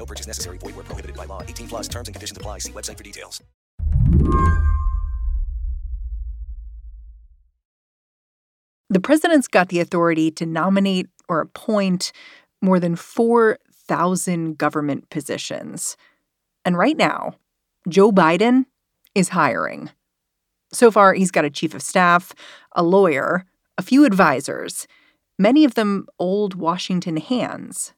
No purchase necessary. Void where prohibited by law. 18 plus terms and conditions apply. See website for details. The president's got the authority to nominate or appoint more than 4,000 government positions. And right now, Joe Biden is hiring. So far, he's got a chief of staff, a lawyer, a few advisors, many of them old Washington hands.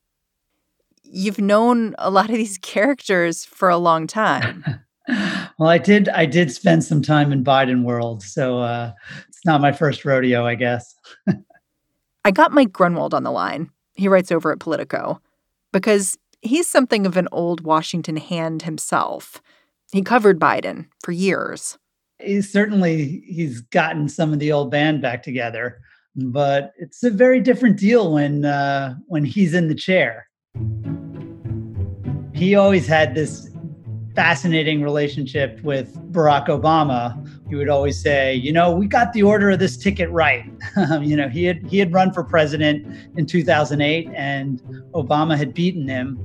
You've known a lot of these characters for a long time. well, I did. I did spend some time in Biden world, so uh, it's not my first rodeo, I guess. I got Mike Grunwald on the line. He writes over at Politico because he's something of an old Washington hand himself. He covered Biden for years. He's certainly he's gotten some of the old band back together, but it's a very different deal when uh, when he's in the chair. He always had this fascinating relationship with Barack Obama. He would always say, "You know, we got the order of this ticket right." you know, he had he had run for president in 2008, and Obama had beaten him,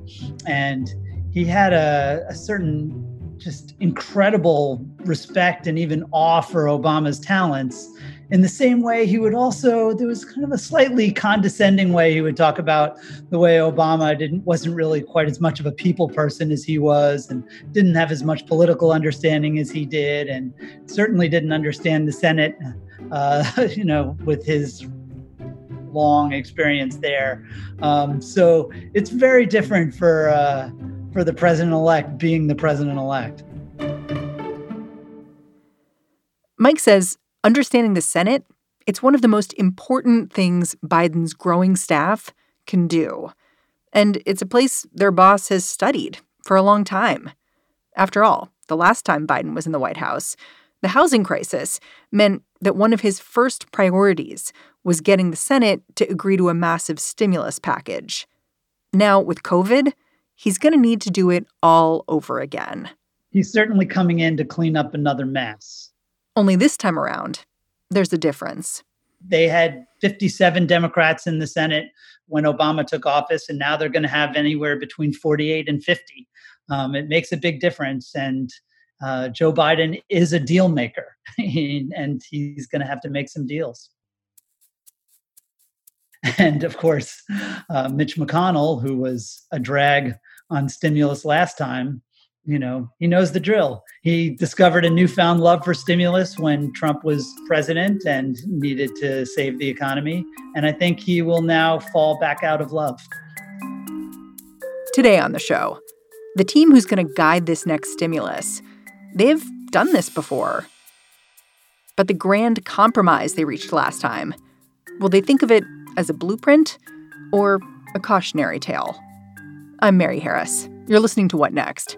and he had a, a certain just incredible respect and even awe for Obama's talents in the same way, he would also there was kind of a slightly condescending way he would talk about the way Obama didn't wasn't really quite as much of a people person as he was, and didn't have as much political understanding as he did, and certainly didn't understand the Senate, uh, you know, with his long experience there. Um, so it's very different for uh, for the president elect being the president elect. Mike says understanding the Senate, it's one of the most important things Biden's growing staff can do. And it's a place their boss has studied for a long time. After all, the last time Biden was in the White House, the housing crisis meant that one of his first priorities was getting the Senate to agree to a massive stimulus package. Now, with COVID, he's going to need to do it all over again. He's certainly coming in to clean up another mess. Only this time around, there's a difference. They had 57 Democrats in the Senate when Obama took office, and now they're going to have anywhere between 48 and 50. Um, it makes a big difference. And uh, Joe Biden is a deal maker, and he's going to have to make some deals. And of course, uh, Mitch McConnell, who was a drag on stimulus last time, you know, he knows the drill. He discovered a newfound love for stimulus when Trump was president and needed to save the economy. And I think he will now fall back out of love. Today on the show, the team who's going to guide this next stimulus, they've done this before. But the grand compromise they reached last time, will they think of it as a blueprint or a cautionary tale? I'm Mary Harris. You're listening to What Next?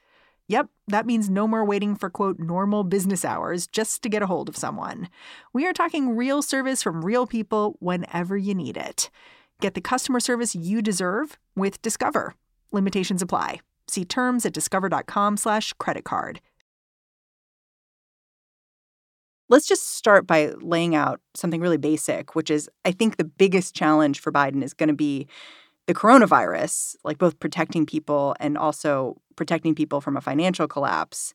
Yep, that means no more waiting for quote normal business hours just to get a hold of someone. We are talking real service from real people whenever you need it. Get the customer service you deserve with Discover. Limitations apply. See terms at discover.com/slash credit card. Let's just start by laying out something really basic, which is I think the biggest challenge for Biden is going to be the coronavirus, like both protecting people and also protecting people from a financial collapse.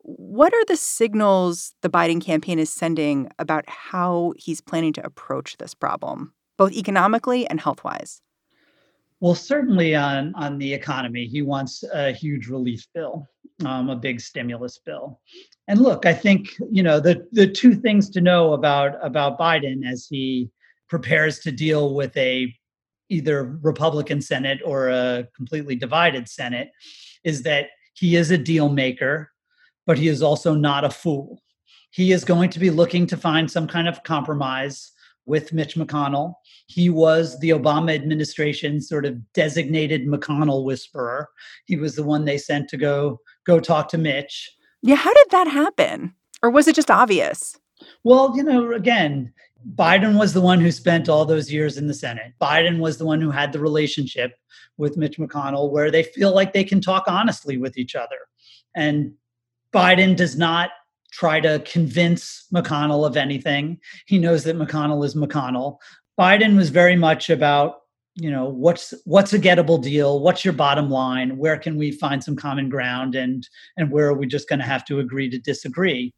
What are the signals the Biden campaign is sending about how he's planning to approach this problem, both economically and health wise? Well, certainly on, on the economy, he wants a huge relief bill. um, a big stimulus bill. And look, I think you know the the two things to know about about Biden as he prepares to deal with a either Republican Senate or a completely divided Senate is that he is a deal maker, but he is also not a fool. He is going to be looking to find some kind of compromise with Mitch McConnell. He was the Obama administration's sort of designated McConnell whisperer. He was the one they sent to go go talk to Mitch. Yeah, how did that happen? Or was it just obvious? Well, you know, again, Biden was the one who spent all those years in the Senate. Biden was the one who had the relationship with Mitch McConnell where they feel like they can talk honestly with each other. And Biden does not try to convince McConnell of anything. He knows that McConnell is McConnell. Biden was very much about, you know, what's what's a gettable deal? What's your bottom line? Where can we find some common ground and and where are we just going to have to agree to disagree?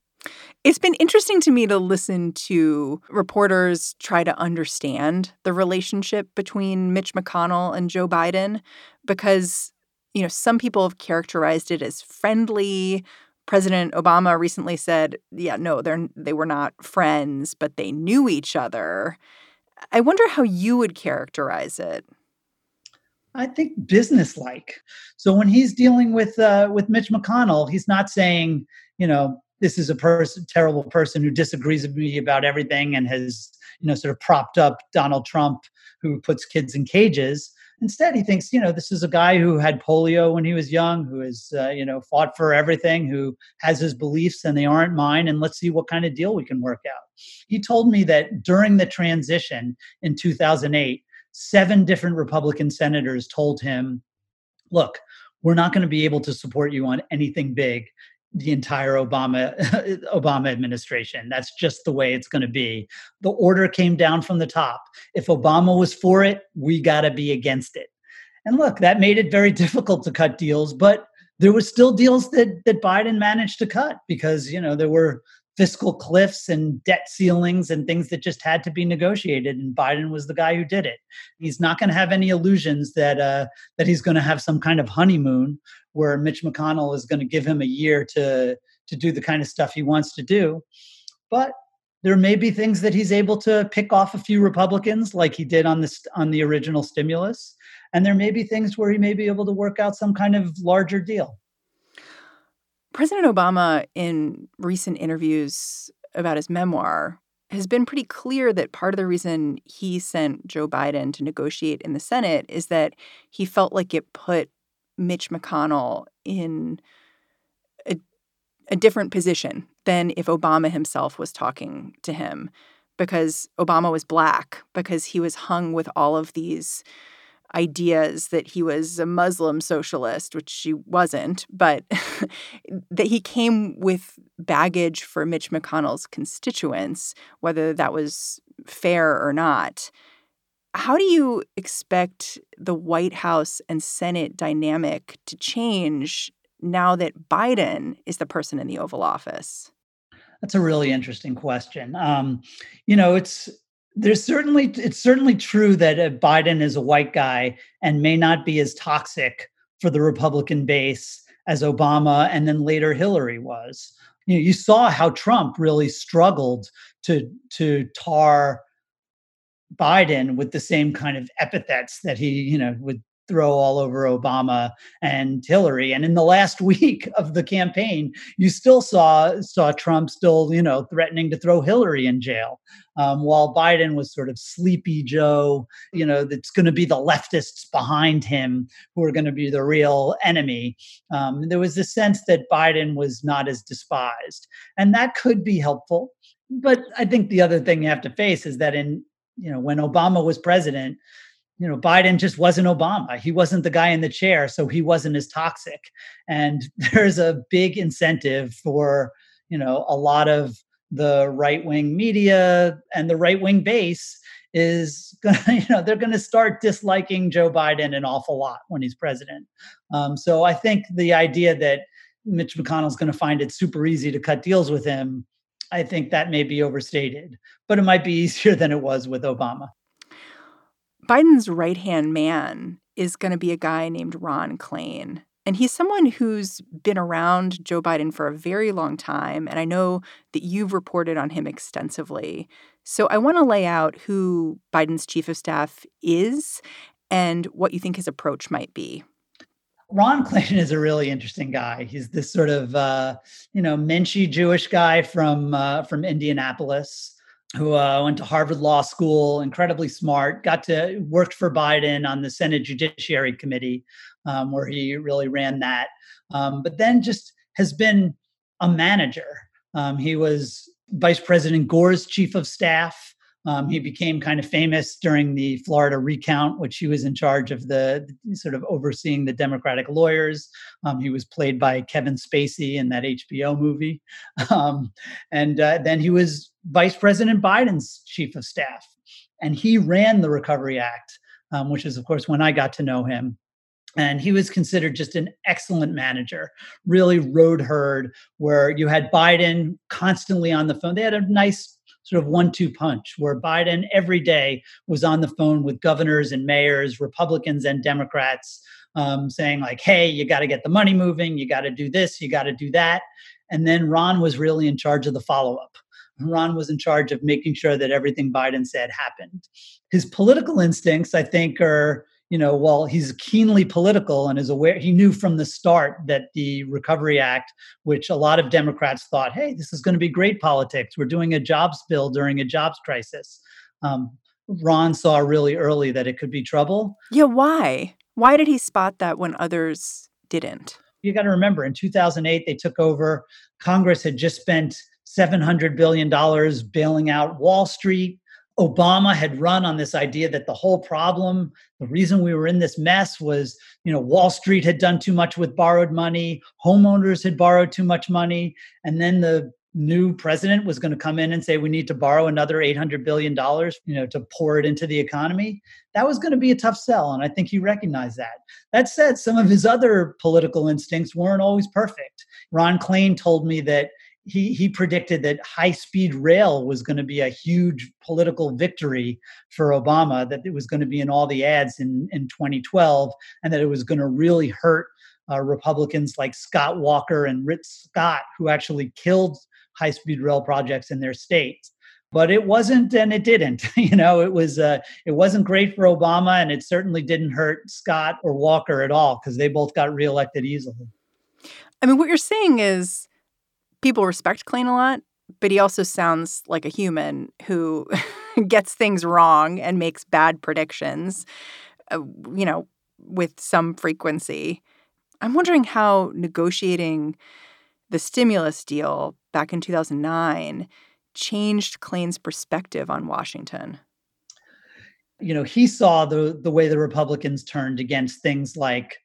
It's been interesting to me to listen to reporters try to understand the relationship between Mitch McConnell and Joe Biden because you know some people have characterized it as friendly President Obama recently said, yeah, no, they're they were not friends, but they knew each other. I wonder how you would characterize it. I think businesslike. So when he's dealing with uh, with Mitch McConnell, he's not saying, you know, this is a person, terrible person who disagrees with me about everything and has, you know, sort of propped up Donald Trump, who puts kids in cages. Instead, he thinks, you know, this is a guy who had polio when he was young, who has, uh, you know, fought for everything, who has his beliefs and they aren't mine, and let's see what kind of deal we can work out. He told me that during the transition in 2008, seven different Republican senators told him, look, we're not going to be able to support you on anything big the entire Obama Obama administration. That's just the way it's going to be. The order came down from the top. If Obama was for it, we got to be against it. And look, that made it very difficult to cut deals, but there were still deals that that Biden managed to cut because, you know, there were fiscal cliffs and debt ceilings and things that just had to be negotiated and Biden was the guy who did it. He's not going to have any illusions that uh, that he's going to have some kind of honeymoon where Mitch McConnell is going to give him a year to to do the kind of stuff he wants to do. But there may be things that he's able to pick off a few Republicans like he did on this on the original stimulus and there may be things where he may be able to work out some kind of larger deal. President Obama, in recent interviews about his memoir, has been pretty clear that part of the reason he sent Joe Biden to negotiate in the Senate is that he felt like it put Mitch McConnell in a, a different position than if Obama himself was talking to him because Obama was black, because he was hung with all of these ideas that he was a Muslim socialist, which he wasn't, but that he came with baggage for Mitch McConnell's constituents, whether that was fair or not. How do you expect the White House and Senate dynamic to change now that Biden is the person in the Oval Office? That's a really interesting question. Um, you know, it's there's certainly it's certainly true that uh, Biden is a white guy and may not be as toxic for the Republican base as Obama and then later Hillary was. You know, you saw how Trump really struggled to to tar Biden with the same kind of epithets that he, you know, would throw all over Obama and Hillary. And in the last week of the campaign, you still saw saw Trump still, you know, threatening to throw Hillary in jail, um, while Biden was sort of sleepy Joe. You know, that's going to be the leftists behind him who are going to be the real enemy. Um, there was this sense that Biden was not as despised, and that could be helpful. But I think the other thing you have to face is that in you know when Obama was president you know, Biden just wasn't Obama. He wasn't the guy in the chair, so he wasn't as toxic. And there's a big incentive for, you know, a lot of the right wing media and the right wing base is to, you know, they're to start disliking Joe Biden an awful lot when he's president. Um, so I think the idea that Mitch McConnell is going to find it super easy to cut deals with him, I think that may be overstated, but it might be easier than it was with Obama. Biden's right hand man is going to be a guy named Ron Klain. And he's someone who's been around Joe Biden for a very long time. And I know that you've reported on him extensively. So I want to lay out who Biden's chief of staff is and what you think his approach might be. Ron Klain is a really interesting guy. He's this sort of uh, you know Menschy Jewish guy from uh, from Indianapolis who uh, went to Harvard Law School, incredibly smart. Got to worked for Biden on the Senate Judiciary Committee, um, where he really ran that. Um, but then just has been a manager. Um, he was Vice President Gore's chief of staff. Um, he became kind of famous during the Florida recount, which he was in charge of the sort of overseeing the Democratic lawyers. Um, he was played by Kevin Spacey in that HBO movie. Um, and uh, then he was Vice President Biden's chief of staff. And he ran the Recovery Act, um, which is, of course, when I got to know him. And he was considered just an excellent manager, really rode herd, where you had Biden constantly on the phone. They had a nice sort of one two punch where Biden every day was on the phone with governors and mayors, Republicans and Democrats, um, saying, like, hey, you got to get the money moving, you got to do this, you got to do that. And then Ron was really in charge of the follow up. Ron was in charge of making sure that everything Biden said happened. His political instincts, I think, are you know, while he's keenly political and is aware, he knew from the start that the Recovery Act, which a lot of Democrats thought, hey, this is going to be great politics. We're doing a jobs bill during a jobs crisis. Um, Ron saw really early that it could be trouble. Yeah, why? Why did he spot that when others didn't? You got to remember in 2008, they took over. Congress had just spent $700 billion bailing out Wall Street, Obama had run on this idea that the whole problem, the reason we were in this mess was, you know, Wall Street had done too much with borrowed money, homeowners had borrowed too much money, and then the new president was going to come in and say we need to borrow another 800 billion dollars, you know, to pour it into the economy. That was going to be a tough sell and I think he recognized that. That said, some of his other political instincts weren't always perfect. Ron Klain told me that he he predicted that high speed rail was going to be a huge political victory for Obama that it was going to be in all the ads in in 2012 and that it was going to really hurt uh, Republicans like Scott Walker and Rick Scott who actually killed high speed rail projects in their states but it wasn't and it didn't you know it was uh, it wasn't great for obama and it certainly didn't hurt scott or walker at all because they both got reelected easily. I mean what you're saying is people respect Klain a lot, but he also sounds like a human who gets things wrong and makes bad predictions, uh, you know, with some frequency. I'm wondering how negotiating the stimulus deal back in 2009 changed Klain's perspective on Washington. You know, he saw the the way the Republicans turned against things like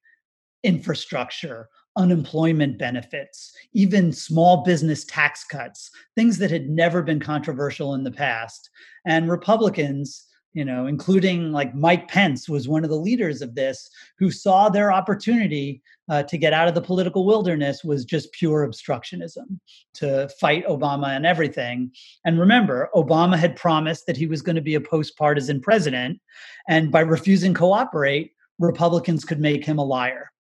infrastructure unemployment benefits, even small business tax cuts, things that had never been controversial in the past. And Republicans, you know, including like Mike Pence was one of the leaders of this, who saw their opportunity uh, to get out of the political wilderness was just pure obstructionism to fight Obama and everything. And remember, Obama had promised that he was going to be a post partisan president. And by refusing to cooperate, Republicans could make him a liar.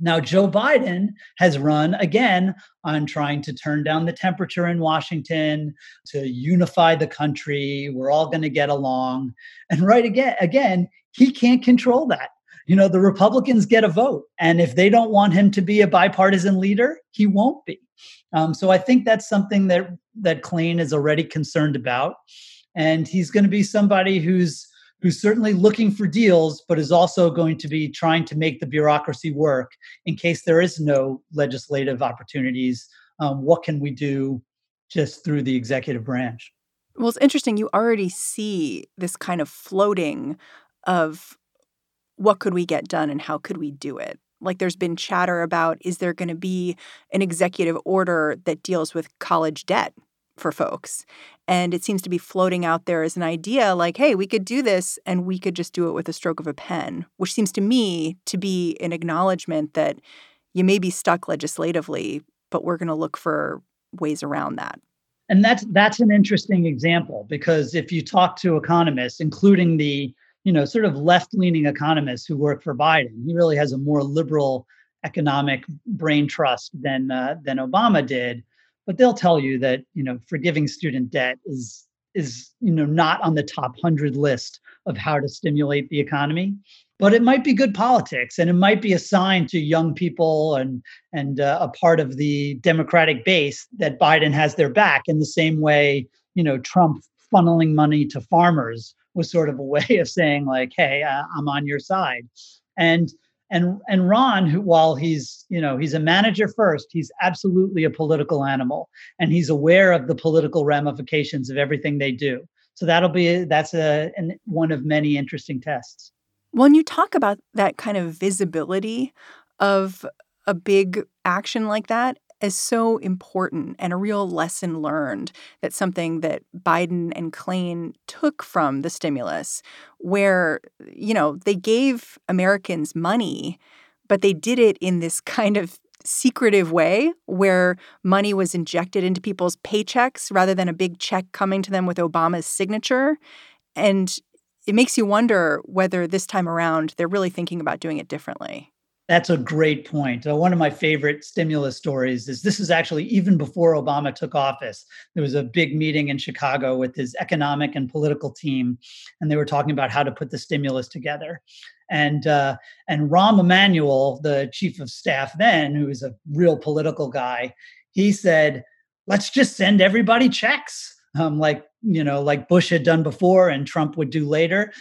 Now, Joe Biden has run again on trying to turn down the temperature in Washington, to unify the country. We're all going to get along. And right again, again, he can't control that. You know, the Republicans get a vote. And if they don't want him to be a bipartisan leader, he won't be. Um, so I think that's something that that Klain is already concerned about. And he's going to be somebody who's who's certainly looking for deals, but is also going to be trying to make the bureaucracy work in case there is no legislative opportunities. Um, what can we do just through the executive branch? Well, it's interesting. You already see this kind of floating of what could we get done and how could we do it. Like there's been chatter about is there going to be an executive order that deals with college debt for folks. And it seems to be floating out there as an idea like, hey, we could do this and we could just do it with a stroke of a pen, which seems to me to be an acknowledgement that you may be stuck legislatively, but we're going to look for ways around that. And that's that's an interesting example because if you talk to economists, including the you know sort of left-leaning economists who work for Biden, he really has a more liberal economic brain trust than uh, than Obama did. But they'll tell you that you know forgiving student debt is is you know not on the top hundred list of how to stimulate the economy but it might be good politics and it might be a sign to young people and and uh, a part of the democratic base that biden has their back in the same way you know trump funneling money to farmers was sort of a way of saying like hey uh, i'm on your side. And and and ron who while he's you know he's a manager first he's absolutely a political animal. And he's aware of the political ramifications of everything they do. So that'll be that's a an, one of many interesting tests. When you talk about that kind of visibility of a big action like that is so important and a real lesson learned that's something that Biden and Klain took from the stimulus where you know they gave Americans money but they did it in this kind of secretive way where money was injected into people's paychecks rather than a big check coming to them with Obama's signature and it makes you wonder whether this time around they're really thinking about doing it differently. That's a great point. Uh, one of my favorite stimulus stories is this is actually even before Obama took office. There was a big meeting in Chicago with his economic and political team, and they were talking about how to put the stimulus together. And uh, and Rahm Emanuel, the chief of staff then, who was a real political guy, he said, "Let's just send everybody checks." um, like you know like bush had done before and trump would do later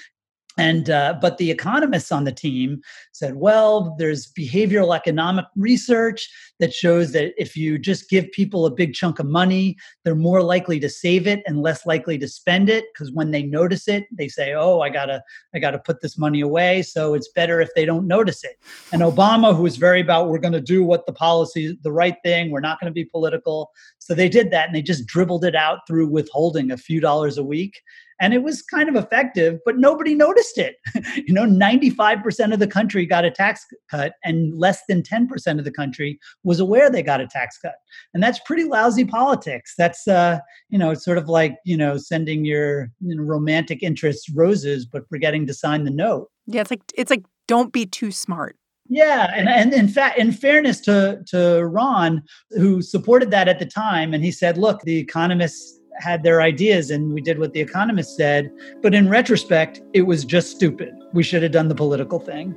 and uh, but the economists on the team said well there's behavioral economic research that shows that if you just give people a big chunk of money they're more likely to save it and less likely to spend it. Because when they notice it they say oh i gotta i gotta put this money away. So it's better if they don't notice it. And obama who was very about we're going to do what the policy the right thing we're not going to be political. So they did that and they just dribbled it out through withholding a few dollars a week and it was kind of effective but nobody noticed it. You know 95% of the country got a tax cut and less than 10% of the country was aware they got a tax cut. And that's pretty lousy politics. That's uh you know it's sort of like you know sending your you know, romantic interests roses but forgetting to sign the note. Yeah it's like it's like don't be too smart. Yeah, and, and in fact, in fairness to to Ron, who supported that at the time, and he said, "Look, the economists had their ideas and we did what the economists said. But in retrospect, it was just stupid. We should have done the political thing.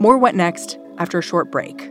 More What Next after a short break.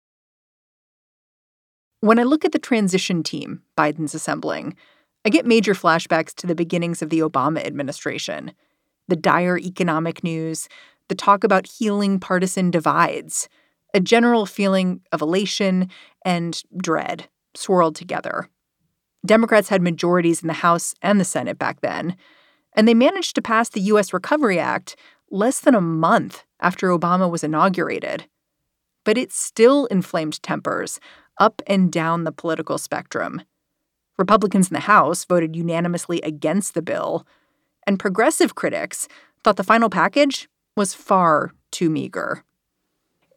When I look at the transition team Biden's assembling, I get major flashbacks to the beginnings of the Obama administration, the dire economic news, the talk about healing partisan divides, a general feeling of elation and dread swirled together. Democrats had majorities in the House and the Senate back then, and they managed to pass the U.S. Recovery Act less than a month after Obama was inaugurated. But it still inflamed tempers up and down the political spectrum. Republicans in the House voted unanimously against the bill, and progressive critics thought the final package was far too meager.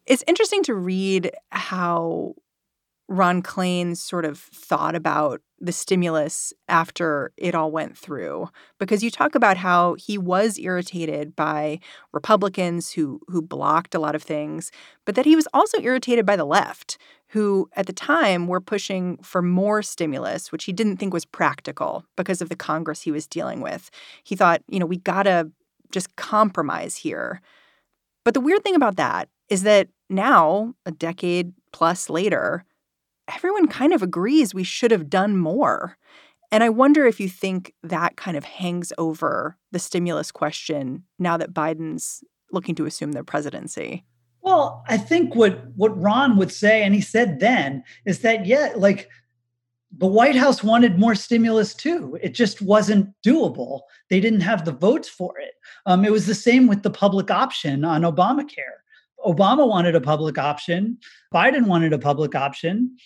It's interesting to read how Ron Klain sort of thought about the stimulus after it all went through because you talk about how he was irritated by Republicans who who blocked a lot of things but that he was also irritated by the left who at the time were pushing for more stimulus which he didn't think was practical because of the Congress he was dealing with. He thought, you know, we got to just compromise here. But the weird thing about that is that now, a decade plus later, everyone kind of agrees we should have done more. And I wonder if you think that kind of hangs over the stimulus question now that Biden's looking to assume the presidency. Well, I think what what Ron would say, and he said then, is that yeah, like the White House wanted more stimulus too. It just wasn't doable. They didn't have the votes for it. Um, it was the same with the public option on Obamacare. Obama wanted a public option. Biden wanted a public option.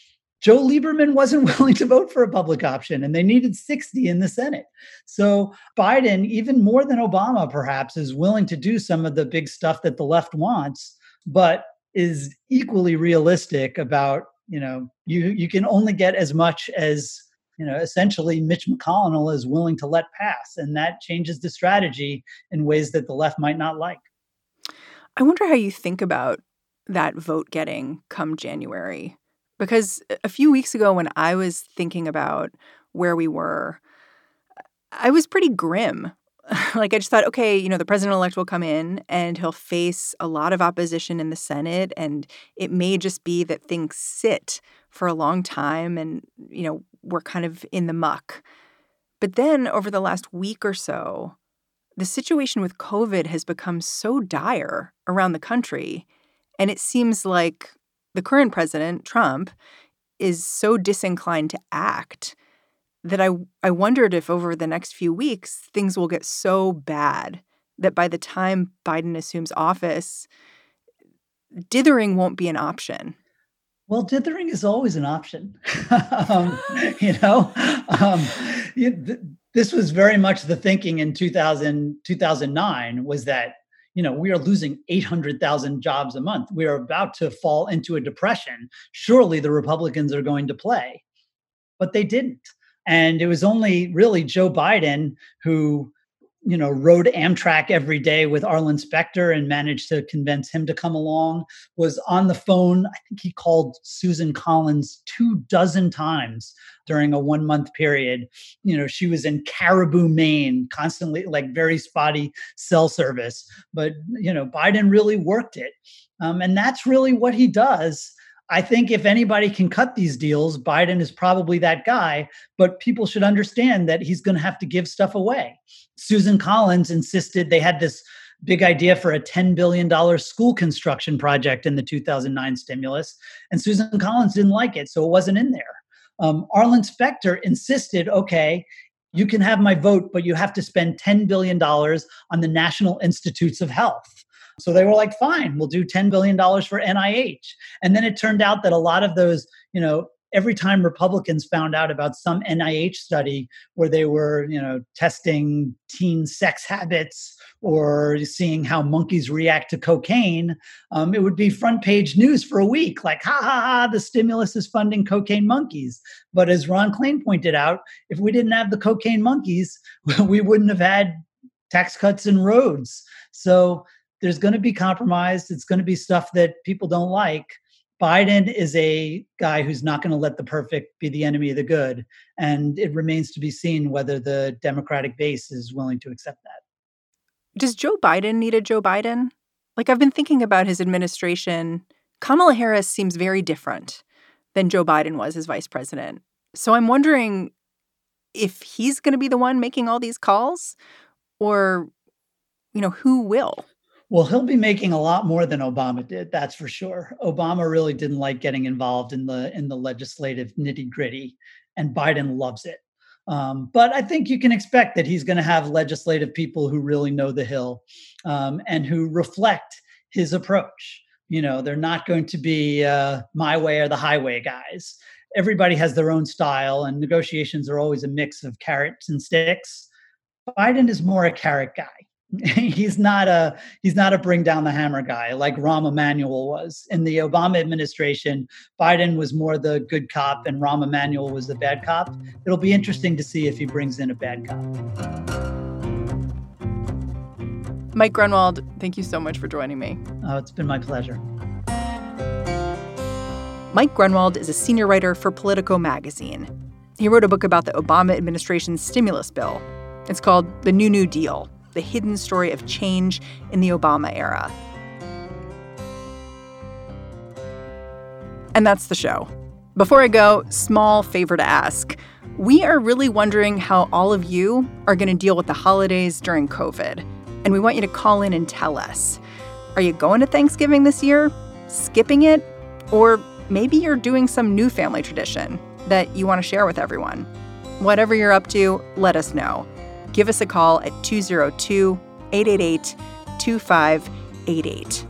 Joe Lieberman wasn't willing to vote for a public option, and they needed 60 in the Senate. So Biden, even more than Obama, perhaps, is willing to do some of the big stuff that the left wants, but is equally realistic about, you know, you you can only get as much as you know, essentially Mitch McConnell is willing to let pass. And that changes the strategy in ways that the left might not like. I wonder how you think about that vote getting come January. Because a few weeks ago, when I was thinking about where we were, I was pretty grim. like, I just thought, okay, you know, the president elect will come in and he'll face a lot of opposition in the Senate. And it may just be that things sit for a long time and, you know, we're kind of in the muck. But then over the last week or so, the situation with COVID has become so dire around the country. And it seems like the current president, Trump, is so disinclined to act that I, I wondered if over the next few weeks things will get so bad that by the time Biden assumes office, dithering won't be an option. Well, dithering is always an option. um, you know, um, this was very much the thinking in 2000, 2009 was that, you know, we are losing 800,000 jobs a month. We are about to fall into a depression. Surely the Republicans are going to play. But they didn't. And it was only really Joe Biden who you know, rode Amtrak every day with Arlen Specter and managed to convince him to come along, was on the phone. I think he called Susan Collins two dozen times during a one month period. You know, she was in Caribou, Maine, constantly like very spotty cell service. But, you know, Biden really worked it. Um, and that's really what he does. I think if anybody can cut these deals, Biden is probably that guy, but people should understand that he's going to have to give stuff away. Susan Collins insisted they had this big idea for a $10 billion school construction project in the 2009 stimulus, and Susan Collins didn't like it, so it wasn't in there. Um, Arlen Specter insisted okay, you can have my vote, but you have to spend $10 billion on the National Institutes of Health. So they were like, fine, we'll do $10 billion for NIH. And then it turned out that a lot of those, you know, every time Republicans found out about some NIH study where they were, you know, testing teen sex habits or seeing how monkeys react to cocaine, um, it would be front page news for a week. Like, ha ha ha, the stimulus is funding cocaine monkeys. But as Ron Klain pointed out, if we didn't have the cocaine monkeys, we wouldn't have had tax cuts and roads. So there's going to be compromise. It's going to be stuff that people don't like. Biden is a guy who's not going to let the perfect be the enemy of the good. And it remains to be seen whether the Democratic base is willing to accept that. Does Joe Biden need a Joe Biden? Like, I've been thinking about his administration. Kamala Harris seems very different than Joe Biden was as vice president. So I'm wondering if he's going to be the one making all these calls or, you know, who will? Well, he'll be making a lot more than Obama did, that's for sure. Obama really didn't like getting involved in the in the legislative nitty gritty, and Biden loves it. Um, but I think you can expect that he's going to have legislative people who really know the Hill um, and who reflect his approach. You know, they're not going to be uh, my way or the highway guys. Everybody has their own style, and negotiations are always a mix of carrots and sticks. Biden is more a carrot guy he's not a he's not a bring down the hammer guy like Rahm Emanuel was in the Obama administration. Biden was more the good cop, and Rahm Emanuel was the bad cop. It'll be interesting to see if he brings in a bad cop. Mike Grunwald, thank you so much for joining me. Oh, it's been my pleasure. Mike Grunwald is a senior writer for Politico magazine. He wrote a book about the Obama administration's stimulus bill. It's called The New New Deal the hidden story of change in the Obama era. And that's the show. Before I go, small favor to ask. We are really wondering how all of you are going to deal with the holidays during COVID. And we want you to call in and tell us. Are you going to Thanksgiving this year? Skipping it? Or maybe you're doing some new family tradition that you want to share with everyone. Whatever you're up to, let us know. Give us a call at 202 888 2588.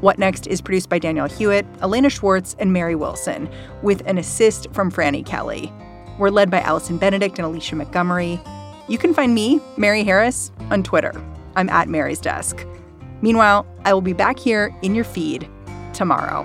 What Next is produced by Daniel Hewitt, Elena Schwartz, and Mary Wilson, with an assist from Frannie Kelly. We're led by Allison Benedikt and Alicia Montgomery. You can find me, Mary Harris, on Twitter. I'm at Mary's Desk. Meanwhile, I will be back here in your feed tomorrow.